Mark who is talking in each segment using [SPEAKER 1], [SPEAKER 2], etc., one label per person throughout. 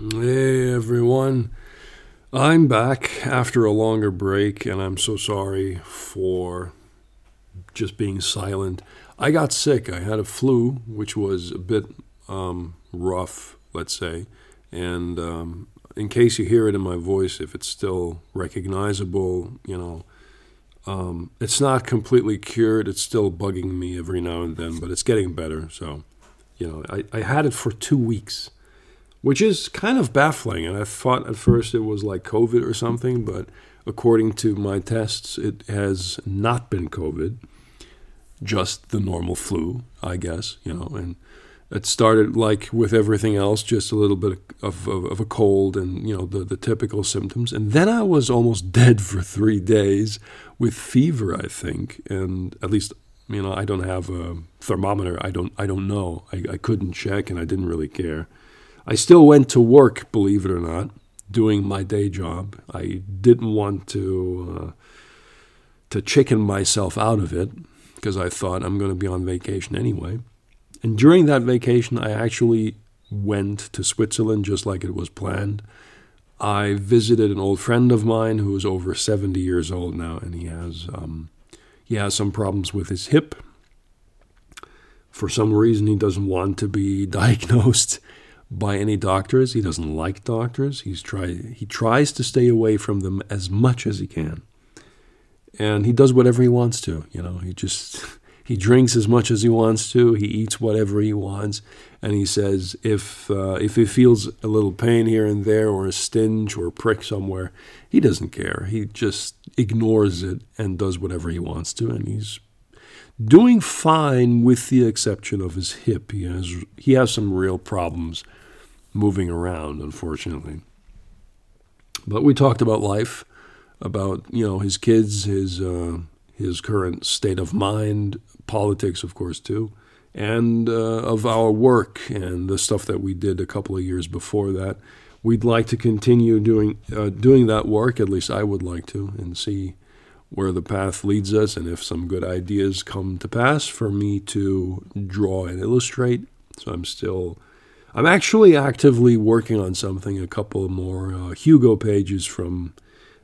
[SPEAKER 1] Hey everyone, I'm back after a longer break, and I'm so sorry for just being silent. I got sick. I had a flu, which was a bit um, rough, let's say. And um, in case you hear it in my voice, if it's still recognizable, you know, um, it's not completely cured. It's still bugging me every now and then, but it's getting better. So, you know, I, I had it for two weeks which is kind of baffling. And I thought at first it was like COVID or something, but according to my tests, it has not been COVID, just the normal flu, I guess, you know. And it started like with everything else, just a little bit of, of, of a cold and, you know, the, the typical symptoms. And then I was almost dead for three days with fever, I think. And at least you know, I don't have a thermometer. I don't, I don't know. I, I couldn't check, and I didn't really care. I still went to work, believe it or not, doing my day job. I didn't want to uh, to chicken myself out of it because I thought I'm going to be on vacation anyway. And during that vacation, I actually went to Switzerland just like it was planned. I visited an old friend of mine who is over 70 years old now, and he has um, he has some problems with his hip. For some reason, he doesn't want to be diagnosed by any doctors. He doesn't like doctors. He's try, he tries to stay away from them as much as he can. And he does whatever he wants to. You know, he just he drinks as much as he wants to. He eats whatever he wants, and he says if uh, if he feels a little pain here and there, or a stinge or a prick somewhere, he doesn't care. He just ignores it and does whatever he wants to, and he's doing fine with the exception of his hip. He has he has some real problems moving around, unfortunately. But we talked about life, about you know his kids, his uh, his current state of mind, politics, of course, too, and uh, of our work and the stuff that we did a couple of years before that. We'd like to continue doing uh, doing that work. At least I would like to, and see where the path leads us, and if some good ideas come to pass for me to draw and illustrate. So I'm still I'm actually actively working on something, a couple more uh, Hugo pages from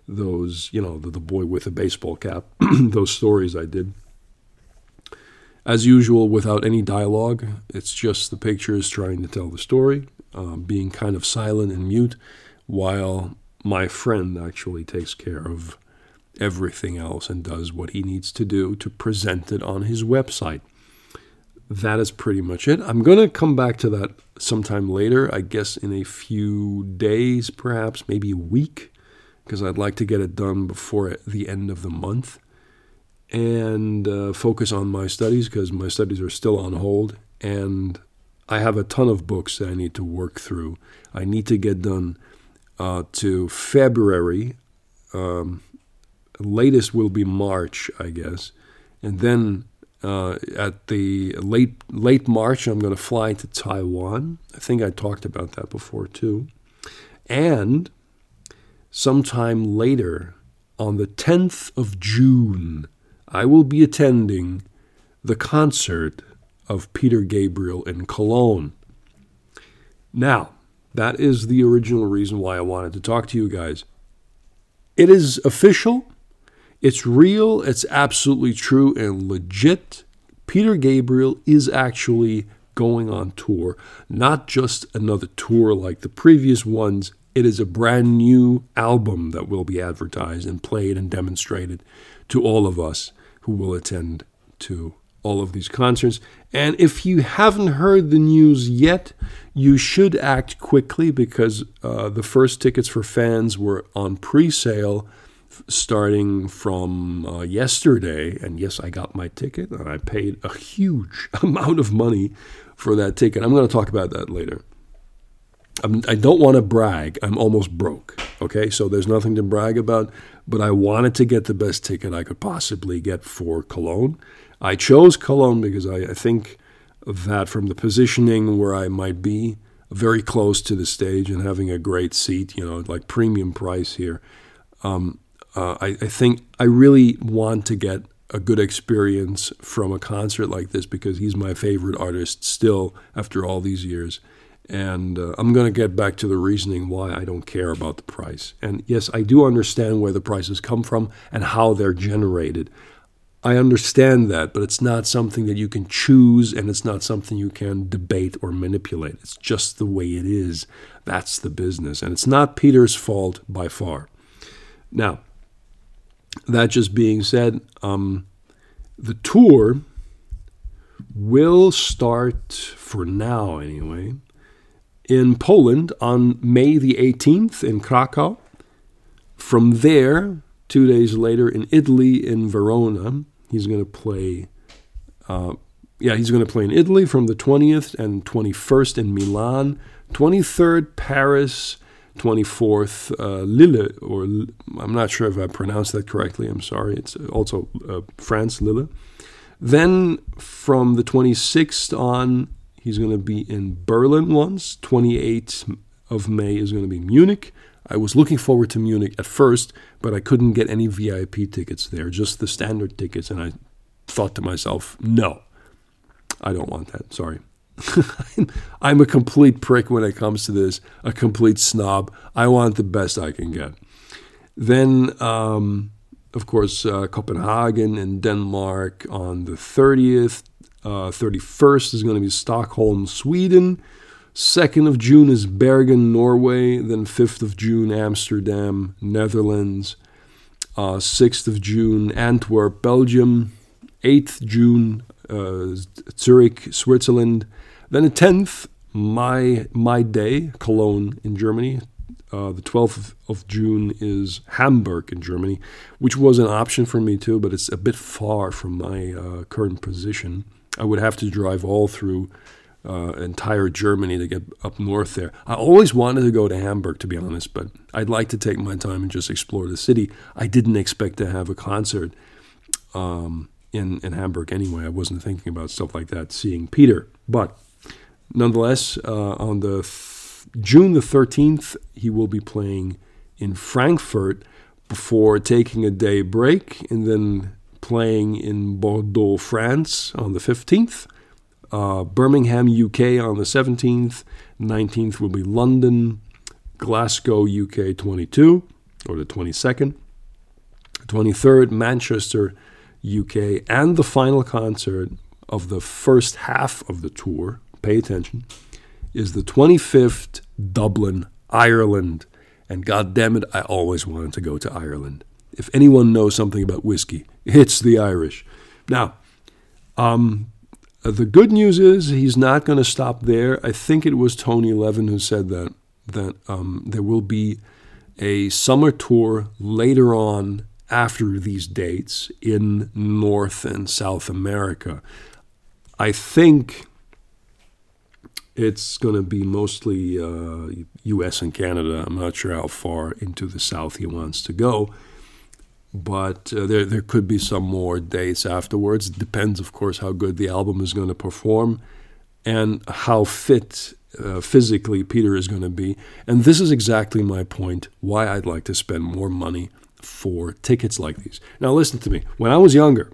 [SPEAKER 1] those, you know, the, the boy with a baseball cap, those stories I did. As usual, without any dialogue, it's just the pictures trying to tell the story, uh, being kind of silent and mute, while my friend actually takes care of everything else and does what he needs to do to present it on his website that is pretty much it. I'm going to come back to that sometime later, I guess in a few days, perhaps, maybe a week, because I'd like to get it done before the end of the month and uh, focus on my studies because my studies are still on hold. And I have a ton of books that I need to work through. I need to get done uh, to February. Um, latest will be March, I guess. And then uh, at the late late March, I'm going to fly to Taiwan. I think I talked about that before too. And sometime later, on the 10th of June, I will be attending the concert of Peter Gabriel in Cologne. Now, that is the original reason why I wanted to talk to you guys. It is official. It's real, it's absolutely true and legit. Peter Gabriel is actually going on tour, not just another tour like the previous ones. It is a brand new album that will be advertised and played and demonstrated to all of us who will attend to all of these concerts. And if you haven't heard the news yet, you should act quickly because uh, the first tickets for fans were on pre sale starting from uh, yesterday. And yes, I got my ticket and I paid a huge amount of money for that ticket. I'm going to talk about that later. I'm, I do not want to brag. I'm almost broke. Okay, so there's nothing to brag about, but I wanted to get the best ticket I could possibly get for Cologne. I chose Cologne because I, I think that from the positioning where I might be, very close to the stage and having a great seat, you know, like premium price here, um, uh, I, I think I really want to get a good experience from a concert like this because he's my favorite artist still after all these years. And uh, I'm going to get back to the reasoning why I don't care about the price. And yes, I do understand where the prices come from and how they're generated. I understand that, but it's not something that you can choose and it's not something you can debate or manipulate. It's just the way it is. That's the business. And it's not Peter's fault by far. Now, that just being said, um, the tour will start, for now anyway, in Poland on May the 18th in Krakow. From there, two days later in Italy, in Verona, he's going to play. Uh, yeah, he's going to play in Italy from the 20th and 21st in Milan, 23rd Paris, 24th uh, Lille, or I'm not sure if I pronounced that correctly. I'm sorry. It's also uh, France, Lille. Then from the 26th on, he's going to be in Berlin once. 28th of May is going to be Munich. I was looking forward to Munich at first, but I couldn't get any VIP tickets there, just the standard tickets. And I thought to myself, no, I don't want that. Sorry. I'm a complete prick when it comes to this, a complete snob. I want the best I can get. Then, um, of course, uh, Copenhagen and Denmark on the 30th. Uh, 31st is going to be Stockholm, Sweden. 2nd of June is Bergen, Norway. Then 5th of June, Amsterdam, Netherlands. Uh, 6th of June, Antwerp, Belgium. 8th June, uh, Zurich, Switzerland. Then the 10th, my, my day, Cologne in Germany. Uh, the 12th of June is Hamburg in Germany, which was an option for me too, but it's a bit far from my uh, current position. I would have to drive all through uh, entire Germany to get up north there. I always wanted to go to Hamburg, to be honest, but I'd like to take my time and just explore the city. I didn't expect to have a concert um, in, in Hamburg anyway. I wasn't thinking about stuff like that, seeing Peter. But nonetheless, uh, on the th- June the 13th, he will be playing in Frankfurt before taking a day break and then playing in Bordeaux, France on the 15th. Uh, Birmingham, UK on the 17th. 19th will be London, Glasgow, UK 22, or the 22nd. 23rd, Manchester, UK. And the final concert of the first half of the tour, pay attention, is the 25th, Dublin, Ireland. And God damn it, I always wanted to go to Ireland. If anyone knows something about whiskey, it's the Irish. Now, um, the good news is he's not going to stop there. I think it was Tony Levin who said that that um, there will be a summer tour later on after these dates in North and South America. I think it's going to be mostly uh, U.S. and Canada. I'm not sure how far into the South he wants to go, but uh, there there could be some more dates afterwards. It depends, of course, how good the album is going to perform and how fit uh, physically Peter is going to be. And this is exactly my point why I'd like to spend more money for tickets like these. Now, listen to me. When I was younger,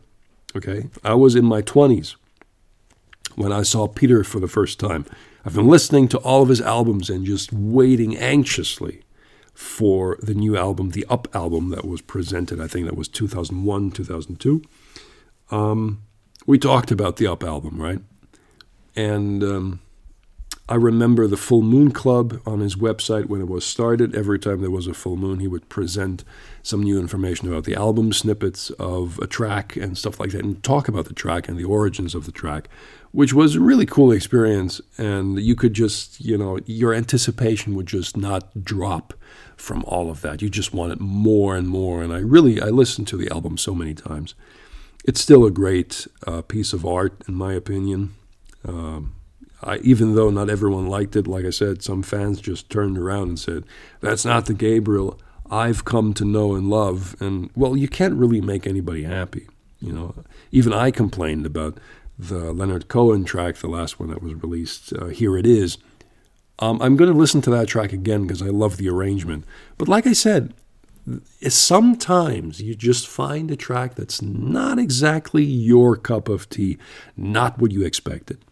[SPEAKER 1] okay, I was in my 20s when I saw Peter for the first time. I've been listening to all of his albums and just waiting anxiously for the new album, the Up album that was presented. I think that was 2001, 2002. Um, we talked about the Up album, right? And um, I remember the Full Moon Club on his website when it was started. Every time there was a full moon, he would present some new information about the album, snippets of a track, and stuff like that, and talk about the track and the origins of the track, which was a really cool experience. And you could just, you know, your anticipation would just not drop from all of that. You just wanted more and more. And I really, I listened to the album so many times. It's still a great uh, piece of art, in my opinion. Um, Even though not everyone liked it, like I said, some fans just turned around and said, "That's not the Gabriel I've come to know and love." And well, you can't really make anybody happy, you know. Even I complained about the Leonard Cohen track, the last one that was released. Uh, Here it is. Um, I'm going to listen to that track again because I love the arrangement. But like I said, sometimes you just find a track that's not exactly your cup of tea, not what you expected.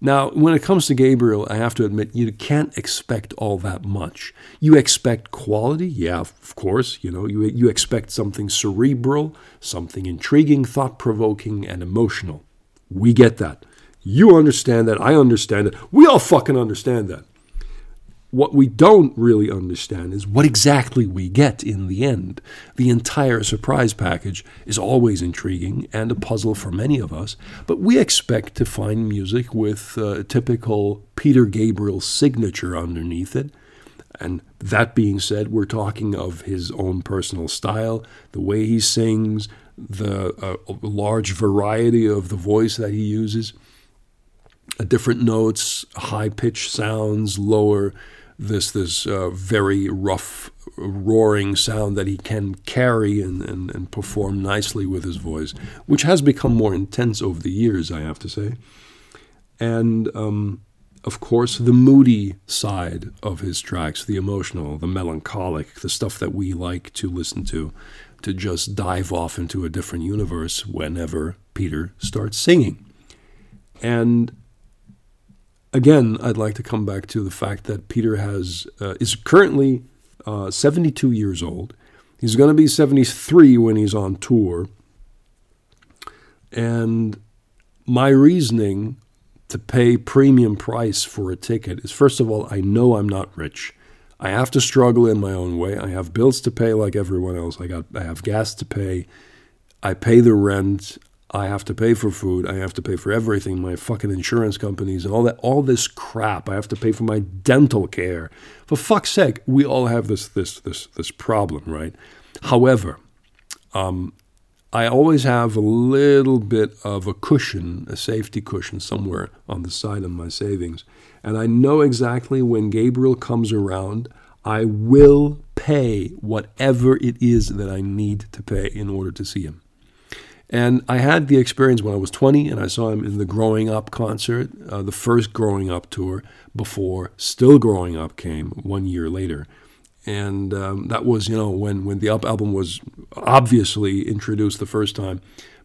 [SPEAKER 1] Now, when it comes to Gabriel, I have to admit, you can't expect all that much. You expect quality, yeah, of course. You know, you, you expect something cerebral, something intriguing, thought provoking, and emotional. We get that. You understand that. I understand it. We all fucking understand that. What we don't really understand is what exactly we get in the end. The entire surprise package is always intriguing and a puzzle for many of us, but we expect to find music with a typical Peter Gabriel signature underneath it. And that being said, we're talking of his own personal style, the way he sings, the uh, large variety of the voice that he uses, uh, different notes, high pitched sounds, lower this this uh, very rough roaring sound that he can carry and, and, and perform nicely with his voice, which has become more intense over the years, I have to say. And um, of course, the moody side of his tracks, the emotional, the melancholic, the stuff that we like to listen to, to just dive off into a different universe whenever Peter starts singing. And again, I'd like to come back to the fact that Peter has uh, is currently uh, 72 years old. He's going to be 73 when he's on tour. And my reasoning to pay premium price for a ticket is first of all, I know I'm not rich. I have to struggle in my own way. I have bills to pay like everyone else. I got I have gas to pay. I pay the rent. I have to pay for food. I have to pay for everything, my fucking insurance companies and all that, all this crap. I have to pay for my dental care. For fuck's sake, we all have this this this this problem, right? However, um, I always have a little bit of a cushion, a safety cushion somewhere on the side of my savings, and I know exactly when Gabriel comes around, I will pay whatever it is that I need to pay in order to see him. And I had the experience when I was 20 and I saw him in the Growing Up concert, uh, the first Growing Up tour before Still Growing Up came one year later. And um, that was, you know, when, when the Up album was obviously introduced the first time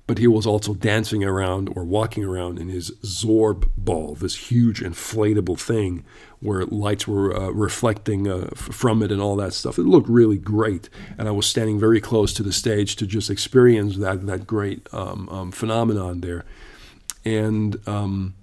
[SPEAKER 1] but he was also dancing around or walking around in his Zorb ball, this huge inflatable thing where lights were uh, reflecting uh, f- from it and all that stuff. It looked really great, and I was standing very close to the stage to just experience that that great um, um, phenomenon there. And um,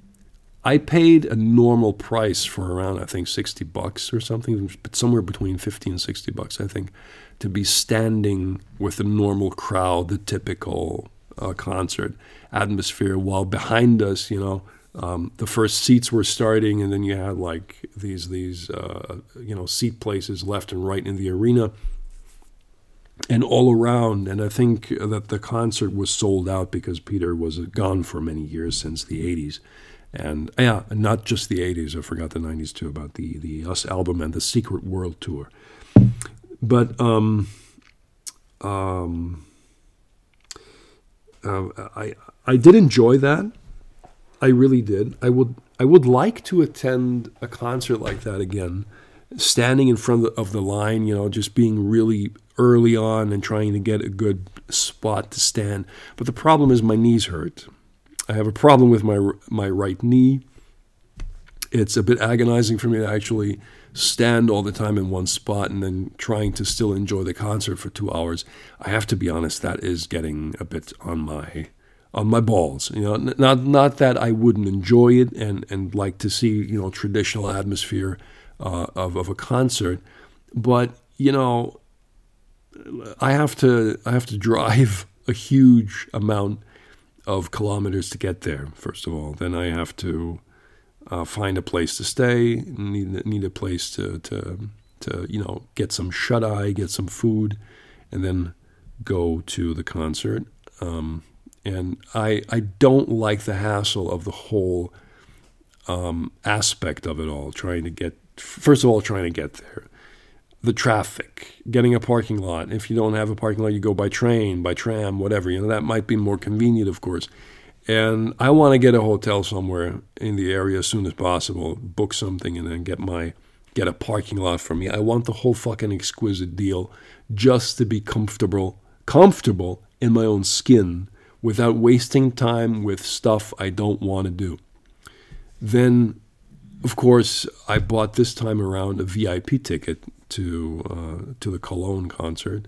[SPEAKER 1] I paid a normal price for around I think sixty bucks or something, but somewhere between fifty and sixty bucks I think, to be standing with the normal crowd, the typical uh, concert atmosphere, while behind us, you know, um, the first seats were starting, and then you had like these these uh, you know seat places left and right in the arena, and all around. And I think that the concert was sold out because Peter was gone for many years since the '80s, and yeah, not just the '80s. I forgot the '90s too about the the Us album and the Secret World tour, but um, um, uh, I I did enjoy that. I really did. I would I would like to attend a concert like that again, standing in front of the line. You know, just being really early on and trying to get a good spot to stand. But the problem is my knees hurt. I have a problem with my my right knee. It's a bit agonizing for me to actually stand all the time in one spot and then trying to still enjoy the concert for two hours. I have to be honest, that is getting a bit on my on my balls. You know, not not that I wouldn't enjoy it and and like to see you know traditional atmosphere uh, of of a concert, but you know, I have to I have to drive a huge amount of kilometers to get there. First of all, then I have to uh, find a place to stay, need need a place to to to you know get some shut eye, get some food, and then go to the concert. Um, and I I don't like the hassle of the whole um, aspect of it all. Trying to get first of all trying to get there, the traffic, getting a parking lot. If you don't have a parking lot, you go by train, by tram, whatever. You know that might be more convenient, of course. And I want to get a hotel somewhere in the area as soon as possible, book something, and then get my get a parking lot for me. I want the whole fucking exquisite deal just to be comfortable, comfortable in my own skin without wasting time with stuff I don't want to do. Then, of course, I bought this time around a VIP ticket to uh, to the Cologne concert.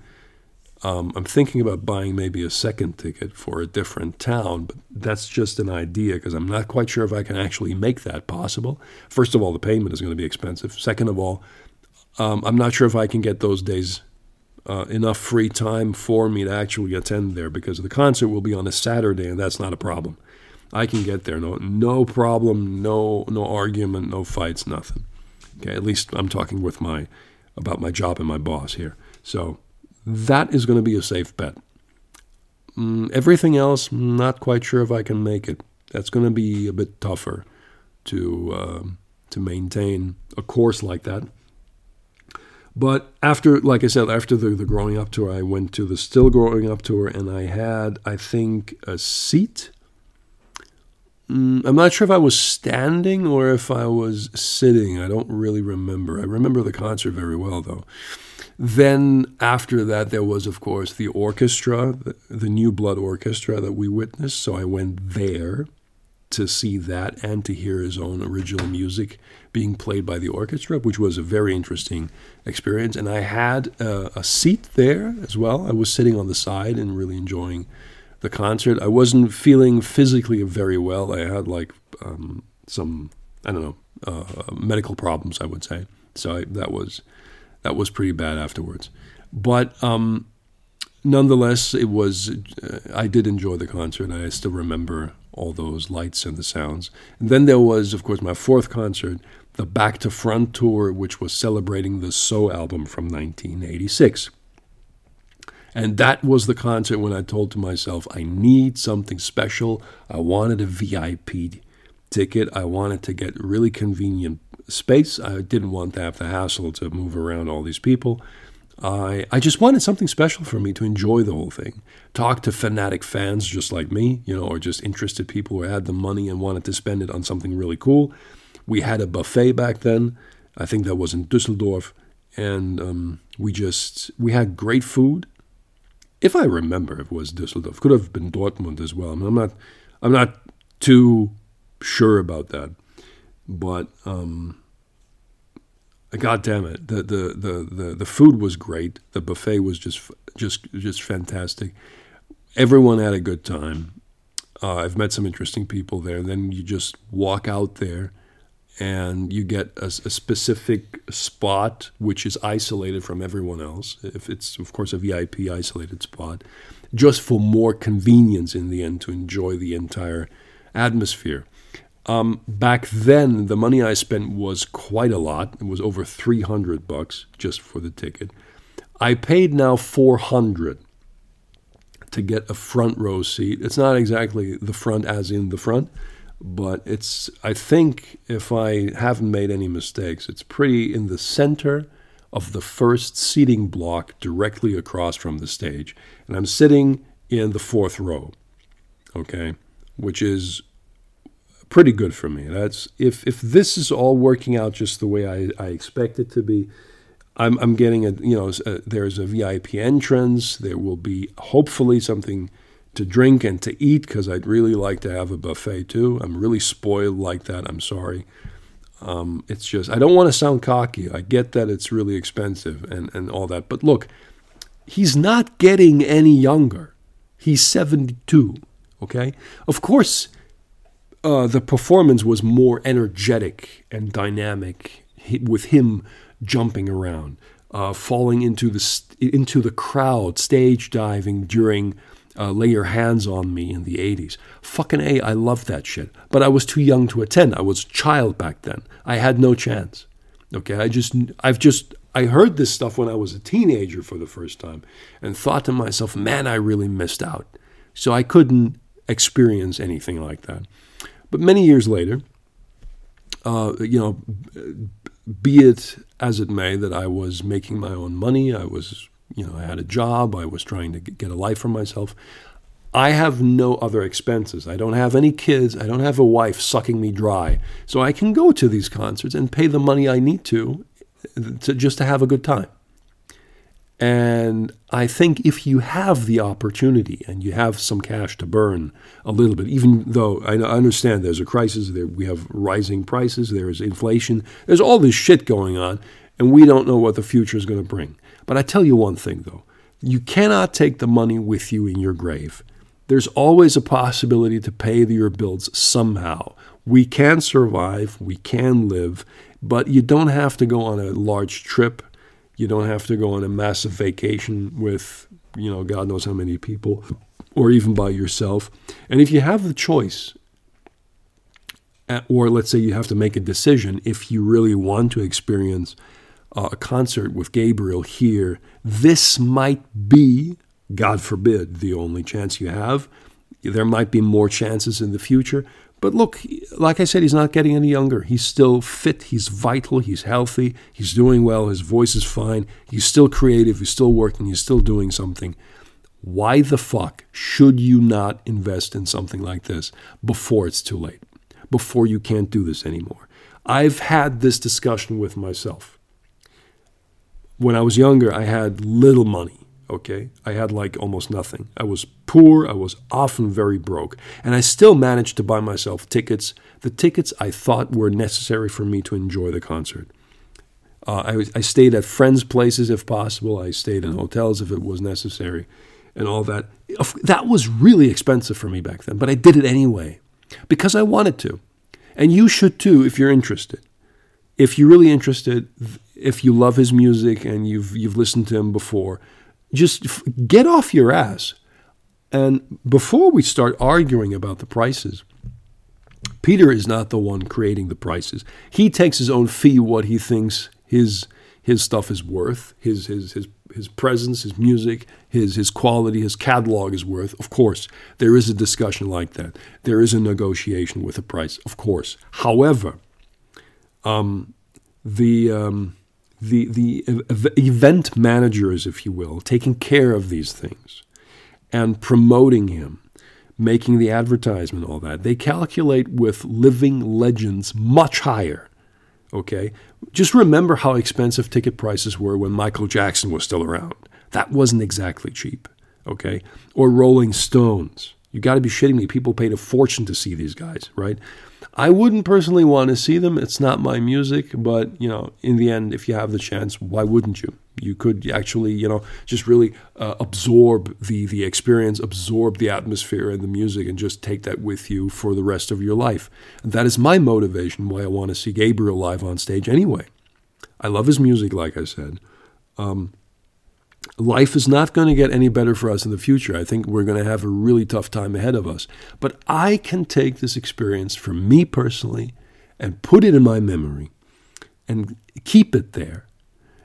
[SPEAKER 1] Um, I'm thinking about buying maybe a second ticket for a different town, but that's just an idea because I'm not quite sure if I can actually make that possible. First of all, the payment is going to be expensive. Second of all, um, I'm not sure if I can get those days uh, enough free time for me to actually attend there because the concert will be on a Saturday, and that's not a problem. I can get there, no, no problem, no, no argument, no fights, nothing. Okay, at least I'm talking with my about my job and my boss here. So that is going to be a safe bet. Mm, everything else, not quite sure if I can make it. That's going to be a bit tougher to uh, to maintain a course like that. But after, like I said, after the, the growing up tour, I went to the still growing up tour, and I had, I think, a seat. Mm, I'm not sure if I was standing or if I was sitting. I don't really remember. I remember the concert very well, though. Then after that, there was, of course, the orchestra, the, the New Blood Orchestra that we witnessed. So I went there to see that and to hear his own original music being played by the orchestra, which was a very interesting experience. And I had a, a seat there as well. I was sitting on the side and really enjoying the concert. I wasn't feeling physically very well. I had like um, some, I don't know, uh, medical problems, I would say. So I, that was that was pretty bad afterwards. But um, nonetheless, it was. Uh, I did enjoy the concert. I still remember all those lights and the sounds. And then there was, of course, my fourth concert, the Back to Front tour, which was celebrating the So album from 1986. And that was the concert when I told to myself, I need something special. I wanted a VIP ticket. I wanted to get really convenient space. I didn't want to have the hassle to move around all these people. I, I just wanted something special for me to enjoy the whole thing. Talk to fanatic fans just like me, you know, or just interested people who had the money and wanted to spend it on something really cool. We had a buffet back then. I think that was in Düsseldorf, and um, we just we had great food. If I remember, it was Düsseldorf. Could have been Dortmund as well. I mean, I'm not I'm not too sure about that, but um, God damn it, the, the the the the food was great. The buffet was just just just fantastic. Everyone had a good time. Uh, I've met some interesting people there. Then you just walk out there, and you get a, a, specific spot which is isolated from everyone else. If it's of course a VIP isolated spot, just for more convenience in the end to enjoy the entire atmosphere. Um, back then, the money I spent was quite a lot. It was over 300 bucks just for the ticket. I paid now 400 to get a front row seat. It's not exactly the front as in the front, but it's I think if I haven't made any mistakes, it's pretty in the center of the first seating block directly across from the stage. And I'm sitting in the fourth row. Okay? Which is pretty good for me. That's if if this is all working out just the way I, I expect it to be. I'm I'm getting a you know a, there's a VIP entrance. There will be hopefully something to drink and to eat because I'd really like to have a buffet too. I'm really spoiled like that. I'm sorry. Um, it's just I don't want to sound cocky. I get that it's really expensive and and all that, but look, he's not getting any younger. He's 72. Okay, of course uh, the performance was more energetic and dynamic with him jumping around, uh, falling into the into the crowd, stage diving during uh, "Lay Your Hands on Me" in the '80s. Fucking a, I loved that shit. But I was too young to attend. I was a child back then. I had no chance. Okay, I just I've just I heard this stuff when I was a teenager for the first time, and thought to myself, man, I really missed out. So I couldn't experience anything like that. But many years later, uh, you know, be it as it may that I was making my own money, I was, you know, I had a job, I was trying to get a life for myself. I have no other expenses. I don't have any kids. I don't have a wife sucking me dry. So I can go to these concerts and pay the money I need to, to just to have a good time. And I think if you have the opportunity and you have some cash to burn a little bit, even though I understand there's a crisis, there we have rising prices, there is inflation, there's all this shit going on, and we don't know what the future is going to bring. But I tell you one thing though, you cannot take the money with you in your grave. There's always a possibility to pay your bills somehow. We can survive, we can live, but you don't have to go on a large trip you don't have to go on a massive vacation with, you know, God knows how many people, or even by yourself. And if you have the choice, uh, or let's say you have to make a decision, if you really want to experience uh, a concert with Gabriel here, this might be, God forbid, the only chance you have. There might be more chances in the future, but look, like I said, he's not getting any younger. He's still fit, he's vital, he's healthy, he's doing well, his voice is fine, he's still creative, he's still working, he's still doing something. Why the fuck should you not invest in something like this before it's too late, before you can't do this anymore? I've had this discussion with myself. When I was younger, I had little money okay? I had like almost nothing. I was poor, I was often very broke, and I still managed to buy myself tickets, the tickets I thought were necessary for me to enjoy the concert. Uh, I, I stayed at friends' places if possible, I stayed in hotels if it was necessary, and all that. That was really expensive for me back then, but I did it anyway because I wanted to. And you should too if you're interested. If you're really interested, if you love his music and you've you've listened to him before, just get off your ass. And before we start arguing about the prices, Peter is not the one creating the prices. He takes his own fee, what he thinks his his stuff is worth, his his his his presence, his music, his his quality, his catalog is worth. Of course, there is a discussion like that. There is a negotiation with a price, of course. However, um, the um, the, the event managers, if you will, taking care of these things and promoting him, making the advertisement, all that, they calculate with living legends much higher. Okay? Just remember how expensive ticket prices were when Michael Jackson was still around. That wasn't exactly cheap. Okay? Or Rolling Stones. You got to be shitting me. People paid a fortune to see these guys, right? I wouldn't personally want to see them. It's not my music, but you know, in the end, if you have the chance, why wouldn't you? You could actually, you know, just really uh, absorb the the experience, absorb the atmosphere and the music, and just take that with you for the rest of your life. And that is my motivation why I want to see Gabriel live on stage. Anyway, I love his music, like I said. Um, life is not going to get any better for us in the future. I think we're going to have a really tough time ahead of us. But I can take this experience for me personally and put it in my memory and keep it there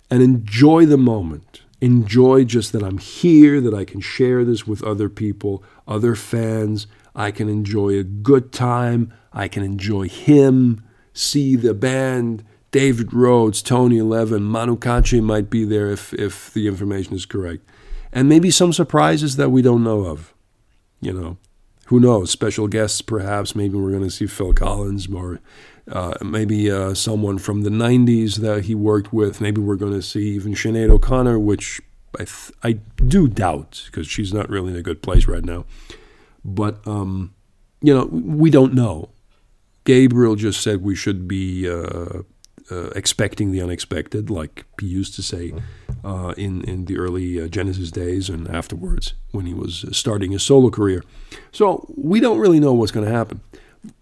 [SPEAKER 1] and enjoy the moment. Enjoy just that I'm here, that I can share this with other people, other fans. I can enjoy a good time. I can enjoy him, see the band David Rhodes, Tony Levin, Manu Katché might be there if, if the information is correct. And maybe some surprises that we don't know of. You know, who knows? Special guests, perhaps. Maybe we're going to see Phil Collins or uh, maybe uh, someone from the 90s that he worked with. Maybe we're going to see even Sinead O'Connor, which I, th- I do doubt because she's not really in a good place right now. But, um, you know, we don't know. Gabriel just said we should be uh, uh, expecting the unexpected, like he used to say uh, in in the early uh, Genesis days and afterwards when he was starting his solo career. So we don't really know what's going to happen.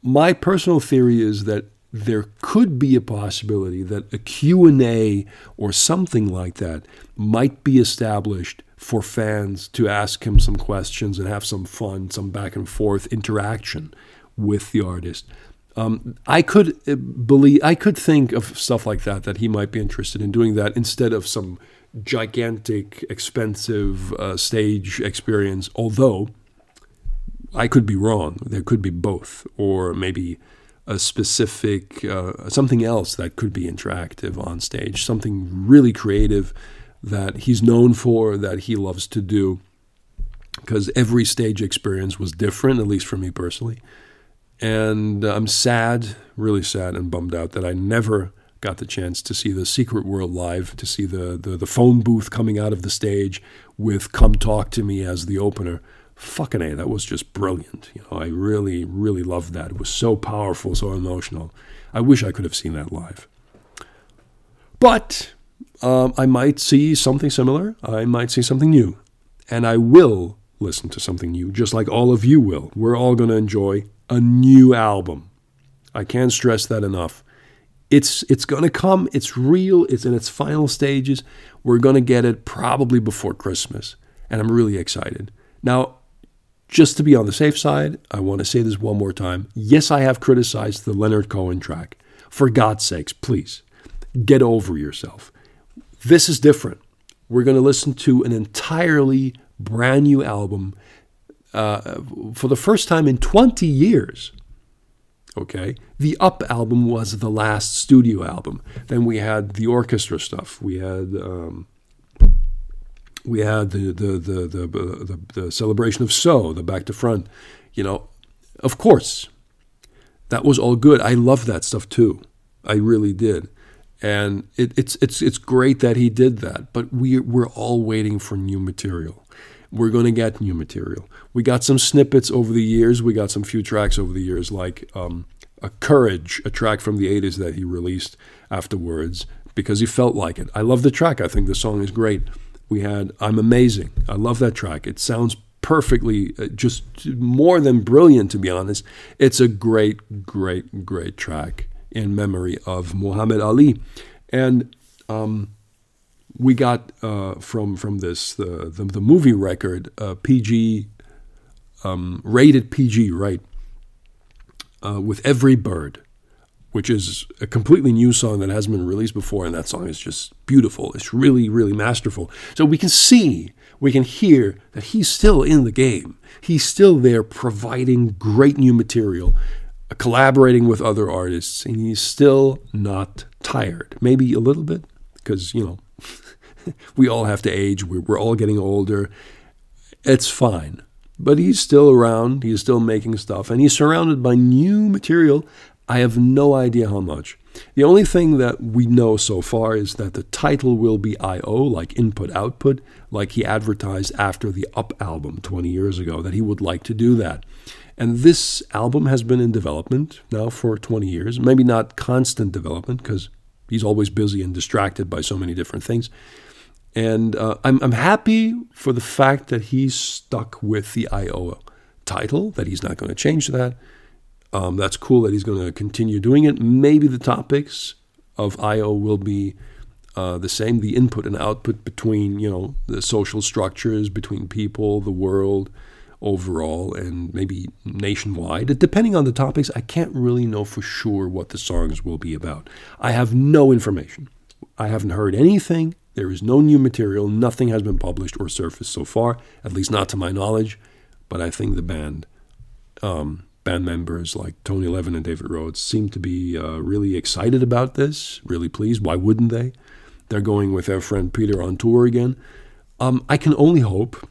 [SPEAKER 1] My personal theory is that there could be a possibility that a Q&A or something like that might be established for fans to ask him some questions and have some fun, some back and forth interaction with the artist. Um, I could uh, believe, I could think of stuff like that that he might be interested in doing that instead of some gigantic, expensive uh, stage experience. Although I could be wrong, there could be both, or maybe a specific uh, something else that could be interactive on stage, something really creative that he's known for, that he loves to do. Because every stage experience was different, at least for me personally. And I'm sad, really sad and bummed out that I never got the chance to see the Secret World live, to see the, the, the phone booth coming out of the stage with Come Talk to Me as the opener. Fucking A, that was just brilliant. You know, I really, really loved that. It was so powerful, so emotional. I wish I could have seen that live. But um, I might see something similar. I might see something new. And I will listen to something new, just like all of you will. We're all going to enjoy a new album. I can't stress that enough. It's it's going to come. It's real. It's in its final stages. We're going to get it probably before Christmas, and I'm really excited. Now, just to be on the safe side, I want to say this one more time. Yes, I have criticized the Leonard Cohen track. For God's sakes, please get over yourself. This is different. We're going to listen to an entirely brand new album uh, for the first time in 20 years. Okay, the Up album was the last studio album. Then we had the orchestra stuff. We had um, we had the the, the the the the celebration of So, the back to front. You know, of course, that was all good. I love that stuff too. I really did and it, it's it's it's great that he did that. But we we're all waiting for new material. We're going to get new material. We got some snippets over the years. We got some few tracks over the years, like um, a Courage, a track from the '80s that he released afterwards because he felt like it. I love the track. I think the song is great. We had I'm Amazing. I love that track. It sounds perfectly, uh, just more than brilliant, to be honest. It's a great, great, great track in memory of Muhammad Ali. And um, we got uh, from from this the, the, the movie record uh, PG um, rated PG right uh, with every bird, which is a completely new song that hasn't been released before, and that song is just beautiful. It's really really masterful. So we can see, we can hear that he's still in the game. He's still there providing great new material collaborating with other artists, and he's still not tired. Maybe a little bit, because, you know, we all have to age, we're, all getting older. It's fine. But he's still around, he's still making stuff, and he's surrounded by new material. I have no idea how much. The only thing that we know so far is that the title will be I.O., like input output, like he advertised after the Up album 20 years ago, that he would like to do that. And this album has been in development now for 20 years. Maybe not constant development because he's always busy and distracted by so many different things. And uh, I'm, I'm happy for the fact that he's stuck with the IO title, that he's not going to change that. Um, that's cool that he's going to continue doing it. Maybe the topics of IO will be uh, the same, the input and output between, you know, the social structures, between people, the world, overall and maybe nationwide. Depending on the topics, I can't really know for sure what the songs will be about. I have no information. I haven't heard anything. There is no new material. Nothing has been published or surfaced so far, at least not to my knowledge. But I think the band, um, band members like Tony Levin and David Rhodes, seem to be uh, really excited about this, really pleased. Why wouldn't they? They're going with their friend Peter on tour again. Um, I can only hope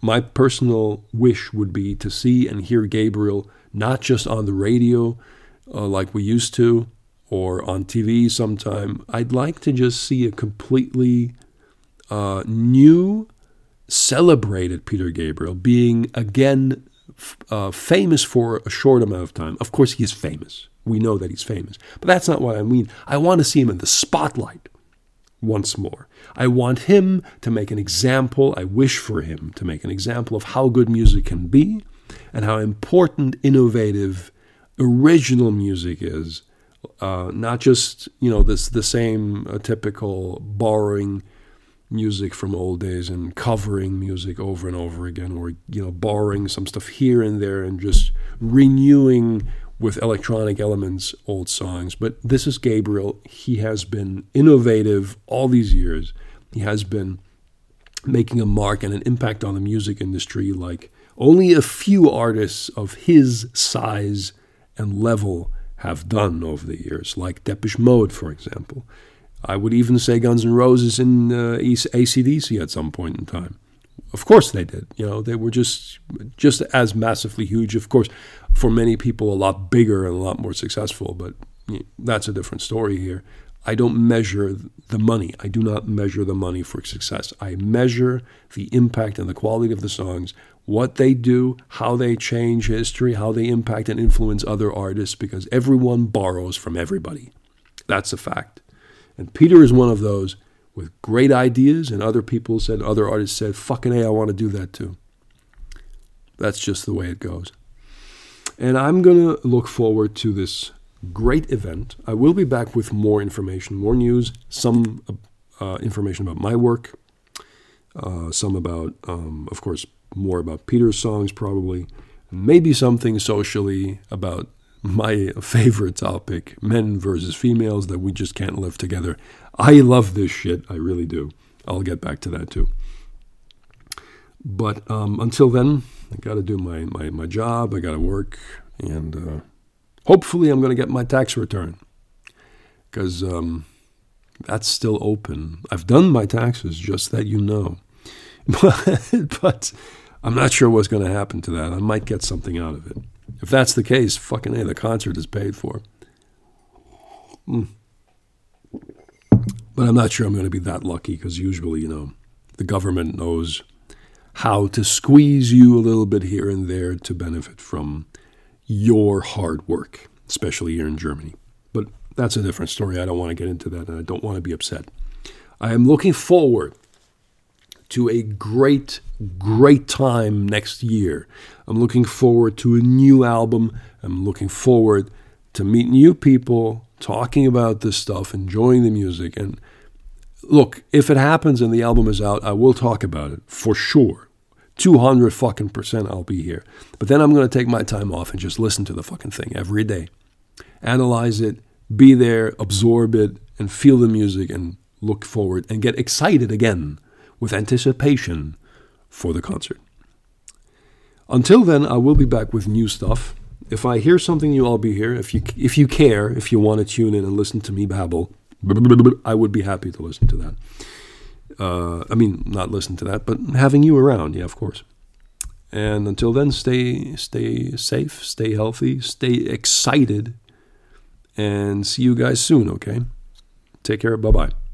[SPEAKER 1] my personal wish would be to see and hear Gabriel not just on the radio uh, like we used to or on TV sometime. I'd like to just see a completely uh, new, celebrated Peter Gabriel being again uh, famous for a short amount of time. Of course, he is famous. We know that he's famous. But that's not what I mean. I want to see him in the spotlight once more. I want him to make an example, I wish for him to make an example of how good music can be and how important, innovative, original music is. Uh, not just you know this the same uh, typical borrowing music from old days and covering music over and over again, or you know borrowing some stuff here and there and just renewing with electronic elements old songs. But this is Gabriel. He has been innovative all these years. He has been making a mark and an impact on the music industry like only a few artists of his size and level have done over the years, like Depeche Mode, for example. I would even say Guns N' Roses and uh, ACDC at some point in time. Of course they did. You know, they were just just as massively huge. Of course, for many people, a lot bigger and a lot more successful. But that's a different story here. I don't measure the money. I do not measure the money for success. I measure the impact and the quality of the songs, what they do, how they change history, how they impact and influence other artists, because everyone borrows from everybody. That's a fact. And Peter is one of those with great ideas, and other people said, other artists said, fucking A, I want to do that too. That's just the way it goes. And I'm going to look forward to this great event. I will be back with more information, more news, some uh, information about my work, uh, some about, um, of course, more about Peter's songs, probably, maybe something socially about my favorite topic men versus females that we just can't live together. I love this shit. I really do. I'll get back to that too. But um, until then, I got to do my, my, my job. I got to work. And uh, hopefully, I'm going to get my tax return because um, that's still open. I've done my taxes, just that you know. But, but I'm not sure what's going to happen to that. I might get something out of it. If that's the case, fucking hey, the concert is paid for. Mm. But I'm not sure I'm going to be that lucky because usually, you know, the government knows how to squeeze you a little bit here and there to benefit from your hard work, especially here in Germany. But that's a different story. I don't want to get into that and I don't want to be upset. I am looking forward to a great, great time next year. I'm looking forward to a new album. I'm looking forward to meet new people, talking about this stuff, enjoying the music. And look, if it happens and the album is out, I will talk about it for sure. 200 fucking percent I'll be here. But then I'm going to take my time off and just listen to the fucking thing every day. Analyze it, be there, absorb it, and feel the music and look forward and get excited again with anticipation for the concert. Until then, I will be back with new stuff. If I hear something new, I'll be here. If you if you care, if you want to tune in and listen to me babble, I would be happy to listen to that. Uh, I mean, not listen to that, but having you around, yeah, of course. And until then, stay stay safe, stay healthy, stay excited, and see you guys soon. Okay, take care. Bye bye.